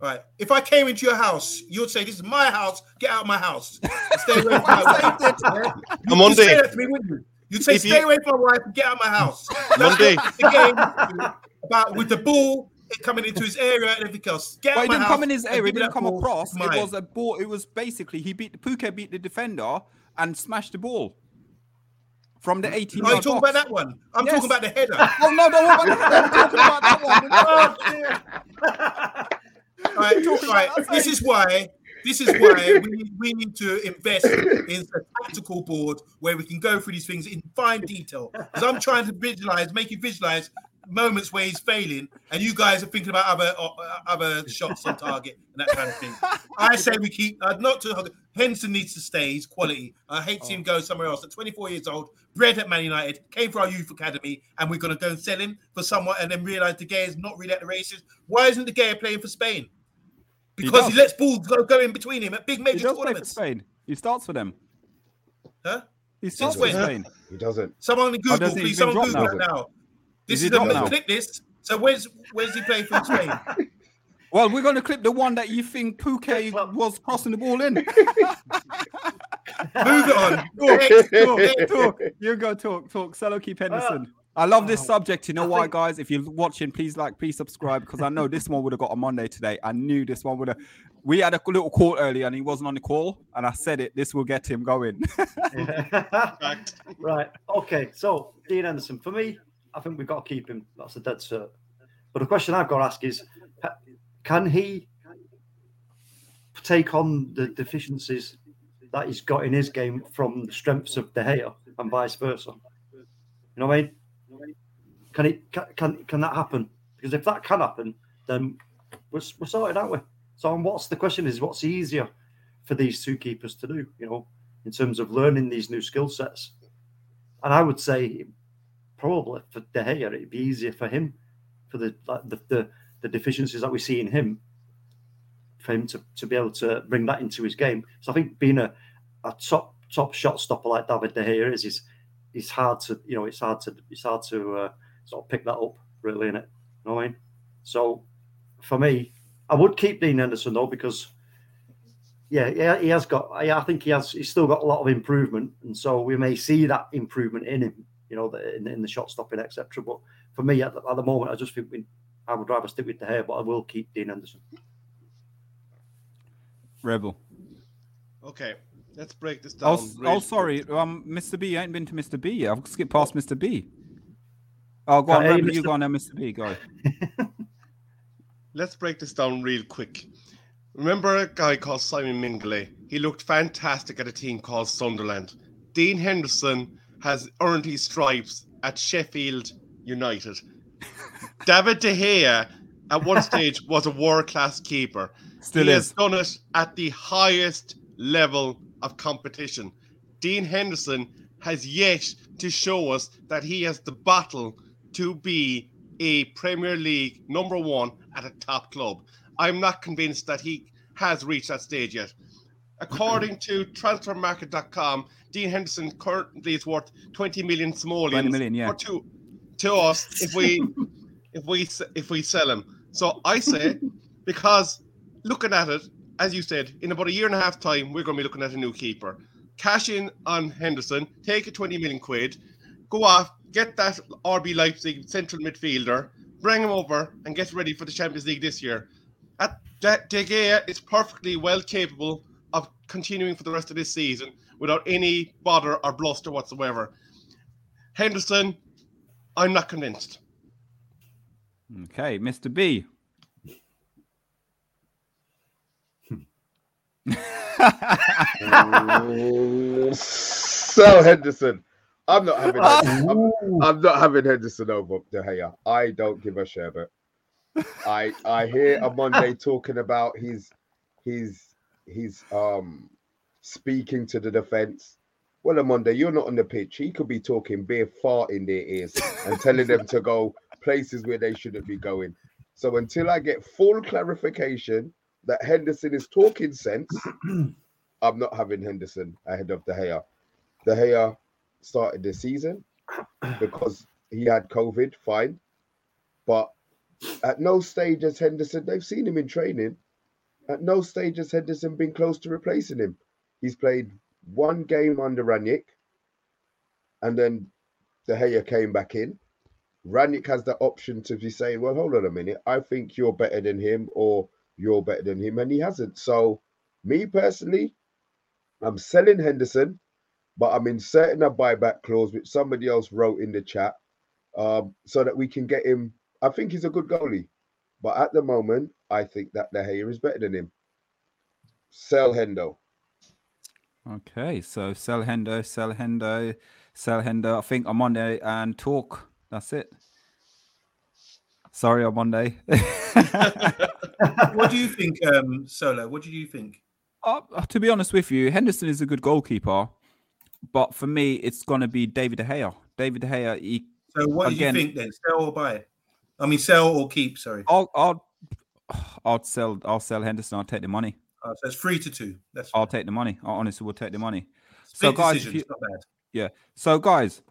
All right. If I came into your house, you would say, "This is my house. Get out of my house. Stay away from my wife." Yeah? You- I'm you'd on say day. that to me, wouldn't you? You'd say, If "Stay you- away from my wife get out of my house." *laughs* That's Monday. what the game about with the ball coming into his area and everything else. Get But out it didn't come in his area. It didn't come across. It was a ball. It was basically he beat the Pukki beat the defender and smashed the ball from the 18 Are you talking box. about that one? I'm Yes. talking about the header. Oh no, don't worry about that. I'm talking about that one. *laughs* Oh, *laughs* All right, right. This is why This is why we need, we need to invest in a tactical board where we can go through these things in fine detail. Because I'm trying to visualize, make you visualize moments where he's failing, and you guys are thinking about other uh, other shots on target and that kind of thing. I say we keep uh, not to Henderson needs to stay. He's quality. I hate to see him go somewhere else. At 24 years old, bred at Man United, came for our youth academy, and we're going to go and sell him for someone, and then realize De Gea is not really at the races. Why isn't De Gea playing for Spain? Because he, he lets balls go, go in between him at big major he does tournaments. Play for Spain. He starts for them. Huh? He starts Since for? Spain. He doesn't. Someone Oh, Google, does please. He's Someone Google now. now. This Is he is the clip this. So where's where's he playing for Spain? *laughs* Well, we're going to clip the one that you think Pouquet Club. was crossing the ball in. *laughs* Move it on. talk, talk, talk. You go talk, talk. Salo keep uh, Henderson. I love this oh, subject. You know I why, think- guys? If you're watching, please like, please subscribe because I know this one would have got a Monday today. I knew this one would have. We had a little call earlier and he wasn't on the call, and I said it. This will get him going. *laughs* Fact. right. Okay. So Dean Henderson, for me, I think we've got to keep him. That's a dead cert. But the question I've got to ask is, ha- can he take on the deficiencies that he's got in his game from the strengths of De Gea and vice versa? You know what I mean? Can it can can, that happen? Because if that can happen, then we're, we're sorted, aren't we? So and what's the question is what's easier for these two keepers to do? You know, in terms of learning these new skill sets. And I would say probably for De Gea, it'd be easier for him for the like the, the, the deficiencies that we see in him for him to, to be able to bring that into his game. So I think being a, a top top shot stopper like David De Gea is is it's hard to you know it's hard to it's hard to uh, sort of pick that up really in it. You know what I mean? So for me, I would keep Dean Henderson though because yeah, yeah, he has got. I think he has. He's still got a lot of improvement, and so we may see that improvement in him. You know, in, in the shot stopping, etc. But for me, at the, at the moment, I just think we, I would rather stick with the hair, but I will keep Dean Henderson. Rebel. Okay, let's break this down. Oh, s- real oh, sorry. Um, Mr. B, I ain't been to Mr. B yet. I've skipped past Mr. B. Oh, go on, hey, Rebel, you go on there, Mr. B. Go. let's break this down real quick. Remember a guy called Simon Mignolet? He looked fantastic at a team called Sunderland. Dean Henderson has earned his stripes at Sheffield United. David De Gea at one stage was a world class keeper. Still he is. has done it at the highest level of competition. Dean Henderson has yet to show us that he has the battle to be a Premier League number one at a top club. I'm not convinced that he has reached that stage yet. According to transfermarkt.com, Dean Henderson currently is worth 20 million simoleons 20 million, yeah. to us if we *laughs* if we if we sell him. So I say *laughs* because looking at it, as you said, in about a year and a half time, we're going to be looking at a new keeper. Cash in on Henderson, take a 20 million quid, go off, get that RB Leipzig central midfielder, bring him over, and get ready for the Champions League this year. At De De Gea is perfectly well capable of continuing for the rest of this season without any bother or bluster whatsoever. Henderson, I'm not convinced. Okay, Mr. B. so Henderson, I'm not having. I'm, I'm not having Henderson over De Gea. I don't give a sherbet. I I hear a Monday talking about his his his um speaking to the defense. Well, a Monday, you're not on the pitch. He could be talking bare fart in their ears and telling them to go places where they shouldn't be going. So until I get full clarification that Henderson is talking sense, *clears throat* I'm not having Henderson ahead of De Gea. De Gea started the season because he had COVID, fine. But at no stage has Henderson, they've seen him in training. At no stage has Henderson been close to replacing him. He's played one game under Rangnick, and then De Gea came back in. Rangnick has the option to be saying, Well, hold on a minute, I think you're better than him, or you're better than him, and he hasn't. So, me personally, I'm selling Henderson, but I'm inserting a buyback clause, which somebody else wrote in the chat, um, so that we can get him. I think he's a good goalie, but at the moment, I think that De Gea is better than him. Sell Hendo. Okay, so sell Hendo, sell Hendo, sell Hendo. I think I'm on there and talk. That's it. Sorry, on Monday. What do you *laughs* think, um, Solo? What do you think? Uh, to be honest with you, Henderson is a good goalkeeper, but for me, it's going to be David De Gea. David De Gea, he, So what Again- do you think then? Sell or buy? I mean, sell or keep. Sorry. I'll, I'll, I'll sell, I'll sell Henderson. I'll take the money. Uh, so it's three to two. That's I'll take the money. I honestly will take the money. split so, guys, you- not bad. Yeah. So, guys,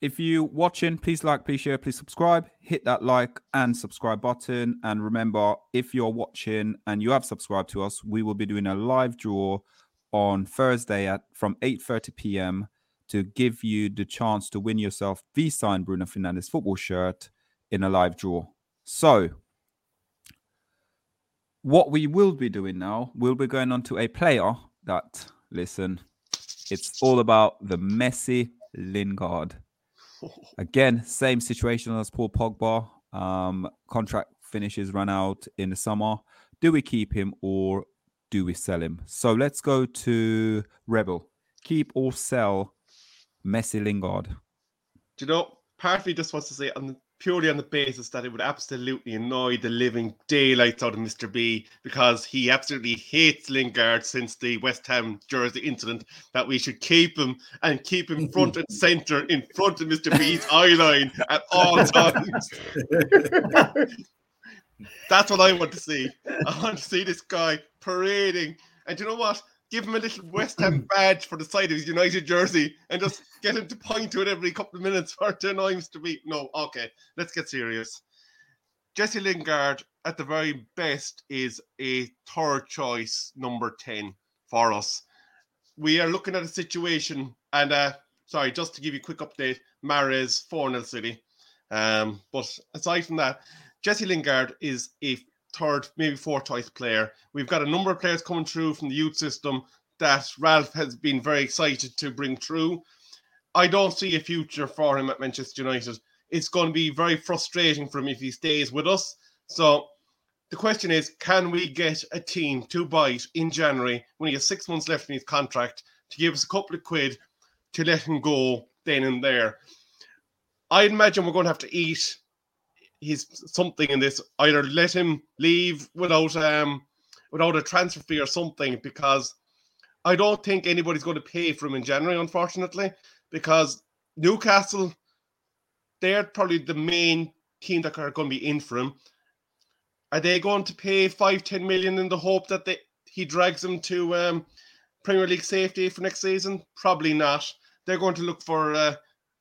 if you're watching, please like, please share, please subscribe. Hit that like and subscribe button. And remember, if you're watching and you have subscribed to us, we will be doing a live draw on Thursday at from 8:30 p.m. to give you the chance to win yourself the signed Bruno Fernandes football shirt in a live draw. So, what we will be doing now, we'll be going on to a player that listen it's all about the Messi Lingard. *laughs* Again, same situation as Paul Pogba. Um, contract finishes run out in the summer. Do we keep him or do we sell him? So let's go to Rebel. Keep or sell Messi Lingard. Do you know, part of me just wants to say, the, purely on the basis that it would absolutely annoy the living daylights out of Mr. B because he absolutely hates Lingard since the West Ham jersey incident, that we should keep him and keep him front and *laughs* centre in front of Mr. B's eye line at all *laughs* times. That's what I want to see. I want to see this guy parading. And you know what? Give him a little West Ham *clears throat* badge for the side of his United jersey and just get him to point to it every couple of minutes *laughs* for to annoy him to be. No, okay, let's get serious. Jesse Lingard, at the very best, is a third choice number 10 for us. We are looking at a situation, and uh, sorry, just to give you a quick update, Mares 4 0 City. Um, but aside from that, Jesse Lingard is a third, maybe fourth choice player. We've got a number of players coming through from the youth system that Ralph has been very excited to bring through. I don't see a future for him at Manchester United. It's going to be very frustrating for him if he stays with us. So the question is, can we get a team to bite in January when he has six months left in his contract to give us a couple of quid to let him go then and there? I imagine we're going to have to eat his something in this. Either let him leave without um without a transfer fee or something, because I don't think anybody's going to pay for him in January, unfortunately, because Newcastle they're probably the main team that are going to be in for him. Are they going to pay five, ten million in the hope that they he drags them to um, Premier League safety for next season? Probably not. They're going to look for uh,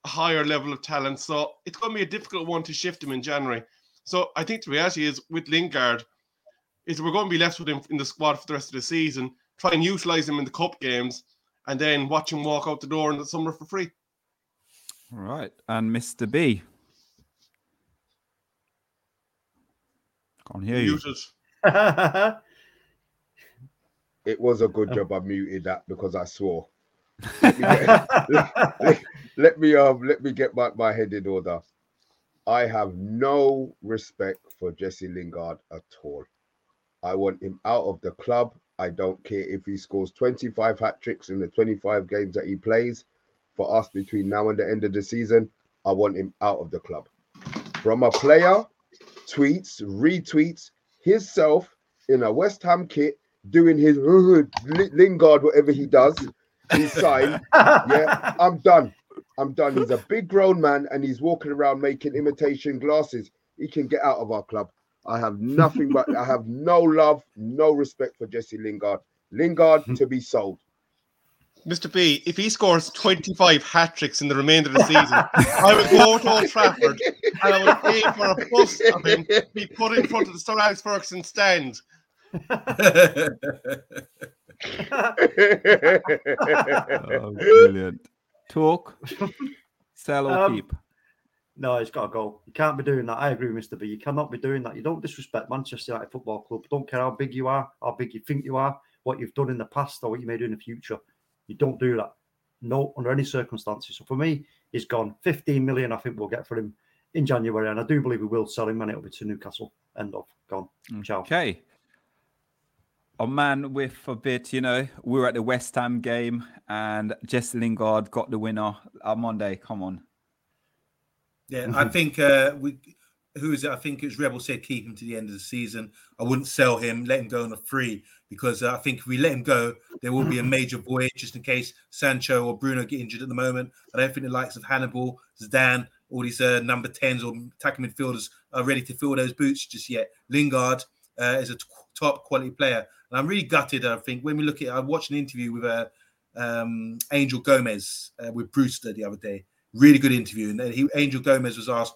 higher level of talent, so it's going to be a difficult one to shift him in January. So I think the reality is with Lingard, is we're going to be left with him in the squad for the rest of the season. Try and utilize him in the cup games, and then watch him walk out the door in the summer for free. All right. And Mr. B. Can't hear you. Muted. *laughs* It was a good oh. job I muted that because I swore. Let me get, let, let me um let me get my, my head in order. I have no respect for Jesse Lingard at all. I want him out of the club. I don't care if he scores 25 hat tricks in the 25 games that he plays for us between now and the end of the season. I want him out of the club. From a player, tweets, retweets himself in a West Ham kit, doing his *laughs* Lingard, whatever he does, his sign. *laughs* Yeah, I'm done. I'm done. He's a big grown man and he's walking around making imitation glasses. He can get out of our club. I have nothing but I have no love, no respect for Jesse Lingard. Lingard to be sold. Mr. B, if he scores 25 hat tricks in the remainder of the season, I will go to Old Trafford and I will pay for a bust of him to be put in front of the Sir Alex Ferguson stand. *laughs* Oh, brilliant. Talk, sell or Um, keep. No, he's got to go. You can't be doing that. I agree with Mr. B. You cannot be doing that. You don't disrespect Manchester United Football Club. Don't care how big you are, how big you think you are, what you've done in the past, or what you may do in the future. You don't do that. No, under any circumstances. So for me, he's gone. 15 million, I think we'll get for him in January. And I do believe we will sell him and it'll be to Newcastle. End of. Gone. Ciao. Okay. A man with a bit, you know, we were at the West Ham game and Jesse Lingard got the winner on Monday. Come on. Yeah, I think uh, we. Who is it? I think it's Rebel said keep him to the end of the season. I wouldn't sell him, let him go on a free because uh, I think if we let him go, there will be a major void just in case Sancho or Bruno get injured at the moment. I don't think the likes of Hannibal, Zidane, all these uh, number 10s or attacking midfielders are ready to fill those boots just yet. Lingard uh, is a t- top quality player. And I'm really gutted, I think, when we look at I watched an interview with uh, um, Angel Gomes uh, with Brewster the other day. Really good interview. And he, Angel Gomes was asked,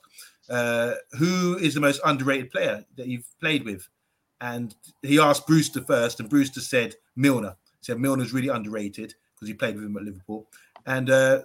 uh, who is the most underrated player that you've played with? And he asked Brewster first, and Brewster said Milner. He said Milner's really underrated because he played with him at Liverpool. And uh,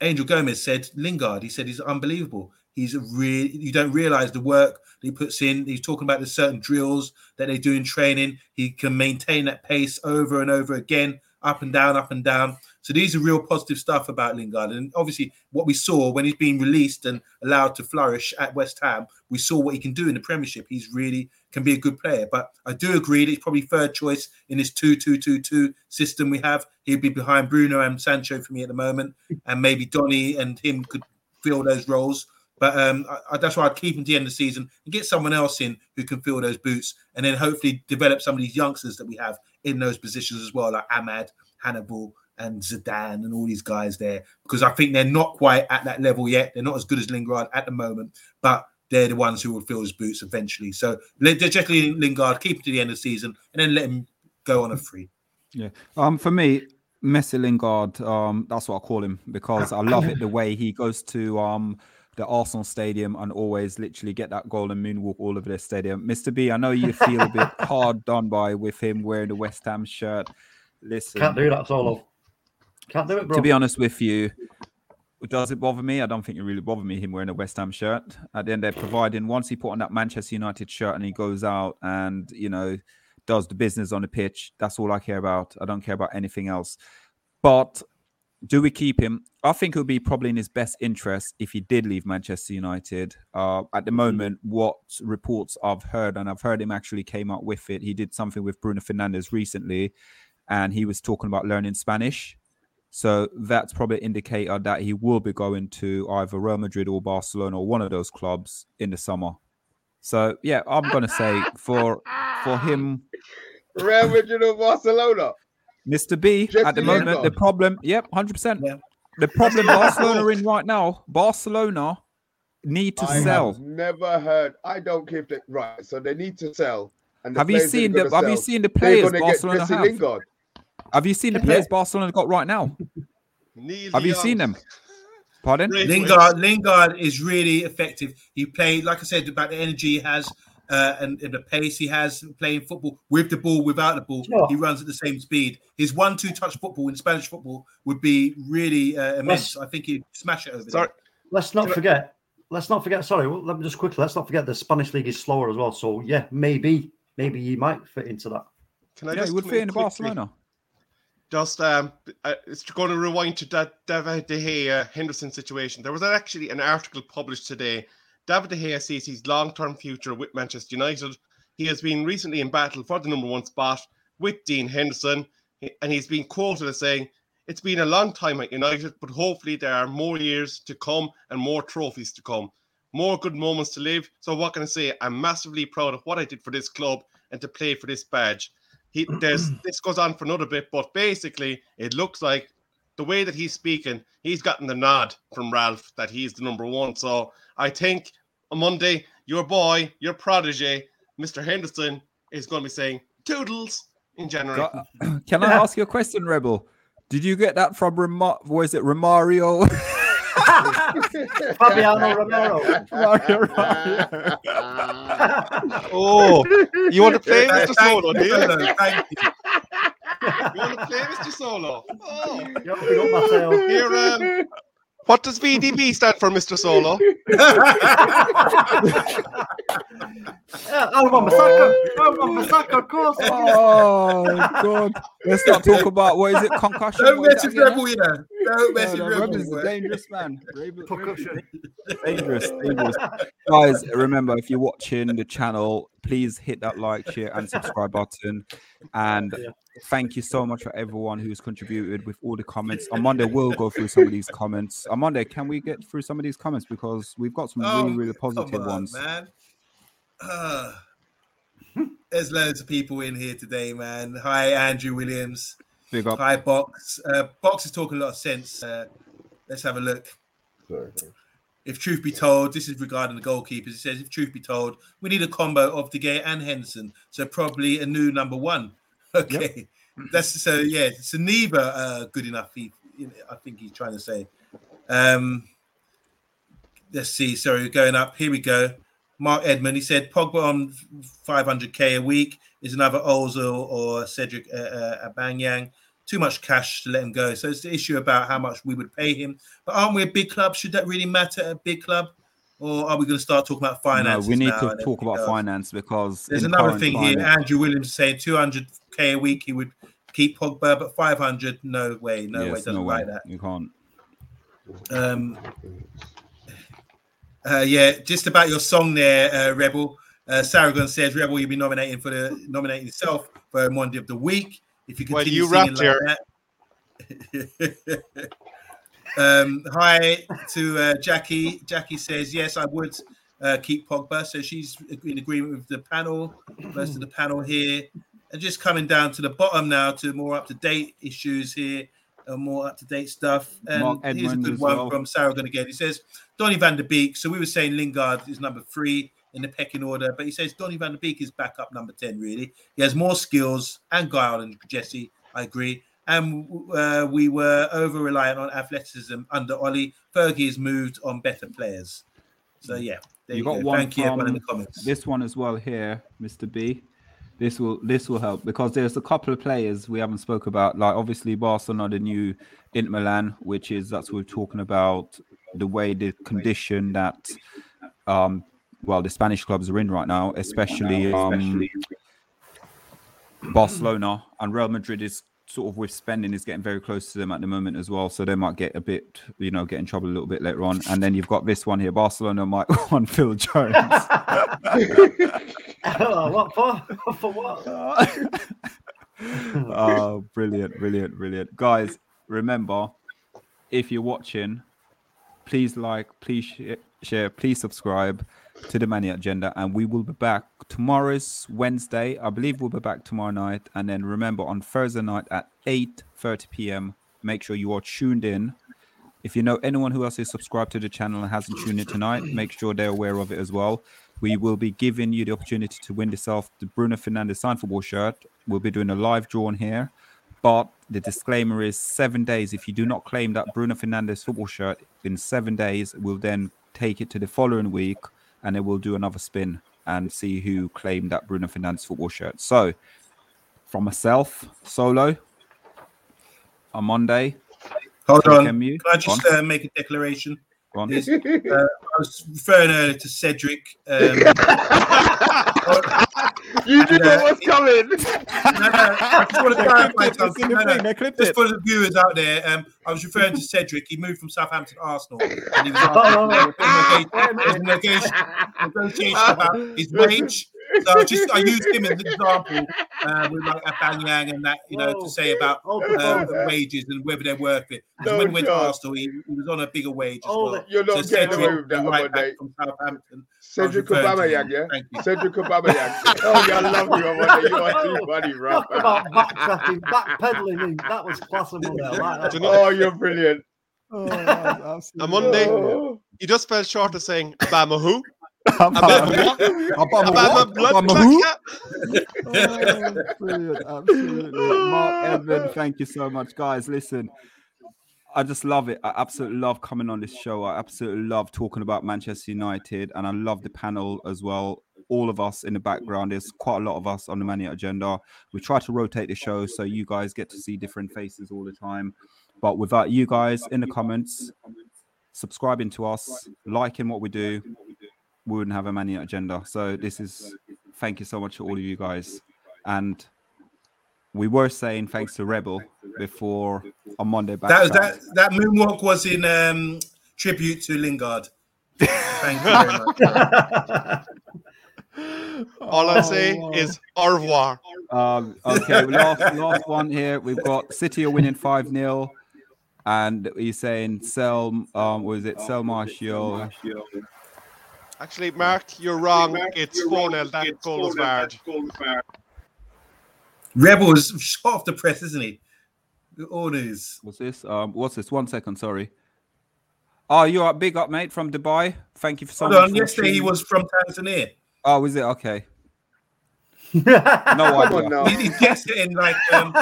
Angel Gomes said Lingard. He said he's unbelievable. He's a real. You don't realize the work he puts in. He's talking about the certain drills that they do in training. He can maintain that pace over and over again, up and down, up and down. So these are real positive stuff about Lingard. And obviously, what we saw when he's been released and allowed to flourish at West Ham, we saw what he can do in the Premiership. He's really can be a good player. But I do agree that he's probably third choice in this 2 2 2 2 system we have. He'd be behind Bruno and Sancho for me at the moment. And maybe Donny and him could fill those roles. But um, I, that's why I'd keep him to the end of the season and get someone else in who can fill those boots and then hopefully develop some of these youngsters that we have in those positions as well, like Amad, Hannibal, and Zidane and all these guys there because I think they're not quite at that level yet. They're not as good as Lingard at the moment, but they're the ones who will fill his boots eventually. So Jesse Lingard, keep him to the end of the season and then let him go on a free. Yeah. Um, for me, Messi Lingard, um, that's what I call him because I love it the way he goes to um the Arsenal stadium and always literally get that golden moonwalk all over the stadium. Mr. B, I know you feel a bit *laughs* hard done by with him wearing the West Ham shirt. Listen, Can't do that solo. Can't do it, bro. to be honest with you, does it bother me? I don't think it really bothered me him wearing a West Ham shirt. At the end, they're providing once he put on that Manchester United shirt and he goes out and you know does the business on the pitch. That's all I care about. I don't care about anything else. But do we keep him? I think it would be probably in his best interest if he did leave Manchester United. Uh, at the moment, what reports I've heard, and I've heard him actually came up with it. He did something with Bruno Fernandes recently, and he was talking about learning Spanish. So that's probably an indicator that he will be going to either Real Madrid or Barcelona or one of those clubs in the summer. So yeah, I'm gonna say for for him, Real Madrid or Barcelona. Mr. B, Jesse at the moment, the problem, yep, hundred percent. Yeah. The problem *laughs* Barcelona are in right now, Barcelona need to I sell. have never heard. I don't give the right. So they need to sell. And Have you seen the gonna Have you seen the players Barcelona have? Lingard. Have you seen the Yeah. players Barcelona got right now? *laughs* Neil Have you seen them? Pardon? Lingard, Lingard is really effective. He played, like I said, about the energy he has uh, and, and the pace he has playing football with the ball, without the ball. Sure. He runs at the same speed. His one-two touch football in Spanish football would be really uh, immense. I think he'd smash it over Sorry. there. Let's not forget. Let's not forget. Sorry, well, let me just quickly. Let's not forget the Spanish league is slower as well. So yeah, maybe, maybe he might fit into that. Can I Yeah, just he would come fit in quickly? Barcelona. Just um, uh, it's going to rewind to that David De Gea Henderson situation. There was actually an article published today. David De Gea sees his long-term future with Manchester United. He has been recently in battle for the number one spot with Dean Henderson, and he's been quoted as saying, "It's been a long time at United, but hopefully there are more years to come and more trophies to come, more good moments to live." So what can I say? I'm massively proud of what I did for this club and to play for this badge he this goes on for another bit, but basically it looks like the way that he's speaking, he's gotten the nod from Ralph that he's the number one. So I think on Monday, your boy, your protege, Mr. Henderson, is going to be saying toodles in January. Got- *clears throat* Can I ask you a question, Rebel? Did you get that from Remar? Was it Romario? *laughs* Fabiano Romero. Romario. *laughs* Oh, you want to play Mr. Solo, do you? you. Thank you. You want to play Mr. Solo? Oh, Yep, big up Matteo. here, um, what does VDB stand for, Mr. Solo? *laughs* Yeah, I remember Saka. I remember Saka, of course. Oh god! Let's not talk about what is it? Concussion. Don't What is mess with? Rebel, you know. Don't mess No, with no, Rebel. Rebel's a dangerous man. Rebel- Concussion. dangerous, dangerous. Guys, remember if you're watching the channel, please hit that like, share, and subscribe button. And Yeah. thank you so much for everyone who's contributed with all the comments. On Monday, we'll go through some of these comments. On Monday, can we get through some of these comments because we've got some Oh, really, really positive on, ones. man. Ah. *sighs* there's loads of people in here today, man. Hi, Andrew Williams. Big up. Hi, Box. Uh, Box is talking a lot of sense. Uh, let's have a look. Sorry. If truth be told, this is regarding the goalkeepers. It says, if truth be told, we need a combo of De Gea and Henderson. So probably a new number one. *laughs* Okay. That's so yeah, so neither uh good enough. He, I think he's trying to say. Um let's see. Sorry, going up. Here we go. Mark Edmond. He said Pogba on 500k a week is another Ozil or Cedric uh, uh, Aubameyang. Too much cash to let him go. So it's the issue about how much we would pay him. But aren't we a big club? Should that really matter at a big club? Or are we going to start talking about No, finance? we need to talk about finance because There's another thing here. Andrew Williams saying 200k a week. He would keep Pogba, but 500, no way, no way, doesn't no way. like that. You can't. Um, uh, yeah, just about your song there, uh, Rebel. Uh, Saragon says, Rebel, you'll be nominating for the nominating yourself for Monday of the Week. If you Well, continue you singing like that. *laughs* um, hi to uh, Jackie. Jackie says, yes, I would uh, keep Pogba. So she's in agreement with the panel, most of the panel here. And just coming down to the bottom now to more up to date issues here, uh, more up to date stuff. And here's a good one well. from Saragon again. He says, Donny van der Beek. So we were saying Lingard is number three in the pecking order, but he says Donny van der Beek is back up number 10, really. He has more skills and guile than Jesse. I agree. And uh, we were over reliant on athleticism under Ole. Fergie has moved on better players. So, yeah. There You you, got go. one Thank you, everyone in the comments. This one as well here, Mr. B. This will this will help because there's a couple of players we haven't spoke about. Like obviously Barcelona, the new Inter Milan, which is that's what we're talking about the way the condition that um well the Spanish clubs are in right now, especially um Barcelona and Real Madrid is sort of with spending is getting very close to them at the moment as well. So they might get a bit, you know, get in trouble a little bit later on. And then you've got this one here. Barcelona might want Phil Jones. *laughs* Oh, *laughs* what for? *laughs* for what? *laughs* oh, brilliant, brilliant, brilliant. Guys, remember, if you're watching, please like, please share, share please subscribe to the Mania Agenda, and we will be back tomorrow's Wednesday. I believe we'll be back tomorrow night, and then remember on Thursday night at 8:30 p.m. Make sure you are tuned in. If you know anyone who else is subscribed to the channel and hasn't tuned in tonight, make sure they're aware of it as well. We will be giving you the opportunity to win yourself the Bruno Fernandes signed football shirt. We'll be doing a live draw on here. But the disclaimer is seven days. If you do not claim that Bruno Fernandes football shirt in seven days, we'll then take it to the following week and then we'll do another spin and see who claimed that Bruno Fernandes football shirt. So, from myself, solo, on Monday, Hold on. Can I just uh, make a declaration? go on. Uh, was referring earlier to Cedric. Um, *laughs* You knew And, uh, what was coming. no, no, I just want to clarify something. No, no, thing, they clipped Just for the viewers out there, um, I was referring to Cedric. He moved from Southampton to Arsenal, and he was *laughs* Oh, asking there's a negotiation, *laughs* negotiation about his wage. So I just I used him as an example uh, with like Aubameyang and that, you know, Whoa. to say about Hold uh, the wages and whether they're worth it. 'Cause No when he went to. Arsenal, he, he was on a bigger wage as Hold well. You're not So getting away with that, the right Monday. back from Southampton. Cedric I was Aubameyang, yeah? Thank you. Cedric Aubameyang. Oh, yeah, I love you, Monday. You are too funny, *laughs* bro. Talk about backtracking, backpedaling. in. That was class Monday. Like that. Do you know- Oh, you're brilliant. On Monday, Oh. you just fell short of saying Bama who? Abama what? blood Obama clot, who? Oh, brilliant, absolutely. Mark Edmund, thank you so much, guys. Listen, I just love it. I absolutely love coming on this show. I absolutely love talking about Manchester United, and I love the panel as well. All of us in the background. There's quite a lot of us on the Mania agenda. We try to rotate the show so you guys get to see different faces all the time. But without you guys in the comments, subscribing to us, liking what we do, we wouldn't have a Mania agenda. So this is thank you so much to all of you guys. And we were saying thanks to Rebel before on Monday back. That was that that moonwalk was in um, tribute to Lingard. Thank you very much. *laughs* All I'll say is au revoir. Um, okay, *laughs* last last one here. We've got City are winning five 0 and he's saying sell. Um, was it sell Martial? Actually, Mark, you're wrong. It's 4 0. That goal was hard. Rebel is shot *laughs* off the press, isn't he? All news. What's this? Um, what's this? One second, sorry. Oh, you're a big up, mate, from Dubai. Thank you for so Hold much. on, for yesterday he was from Tanzania. Oh, was it okay? No *laughs* Come idea. on now. He, he gets it in like um,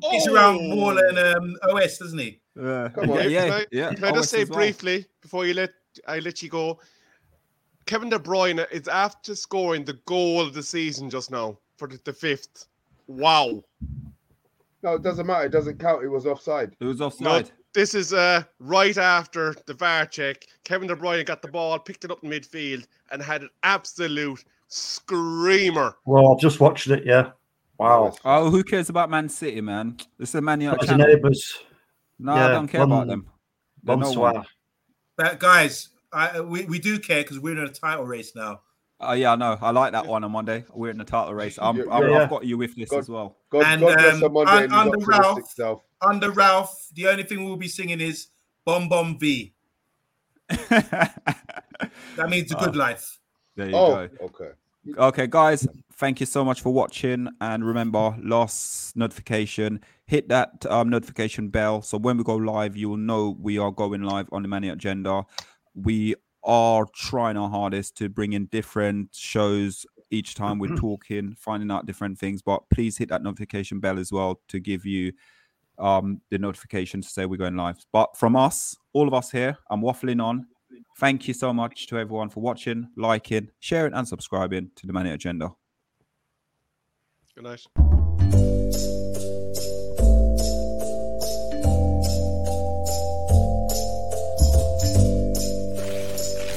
*laughs* he's around Oh. Wall and um, OS, doesn't he? Yeah, Come on. yeah, yeah. Can I, yeah. can I just say well. briefly before you let I let you go? Kevin De Bruyne is after scoring the goal of the season just now for the, the fifth. Wow. No, it doesn't matter. It doesn't count. It was offside. It was No, offside. this is uh right after the VAR check. Kevin De Bruyne got the ball, picked it up in midfield, and had an absolute screamer. well, I've just watched it. Yeah. Wow. Oh, who cares about Man City, man? This is a Man United Those channel. neighbours. No, I don't care about them. They're no Bonsoir. one. But guys, I, we, we do care because we're in a title race now. Oh yeah, I know. I like that one on Monday. We're in the title race. I'm, Yeah, I'm, yeah. I've got you with this God- as well. God, And, God um, un- under Ralph- self. Under Ralph, the only thing we'll be singing is Bomb Bomb V. *laughs* That means the good life. there you Oh, go. okay. Okay, guys, thank you so much for watching. And remember, last notification, hit that um, notification bell. So when we go live, you will know we are going live on the Mania Agenda. We are trying our hardest to bring in different shows each time we're talking, finding out different things. But please hit that notification bell as well to give you um, the notification to say we're going live. But from us, all of us here, I'm waffling on. Thank you so much to everyone for watching, liking, sharing, and subscribing to the Mania Agenda. Good night.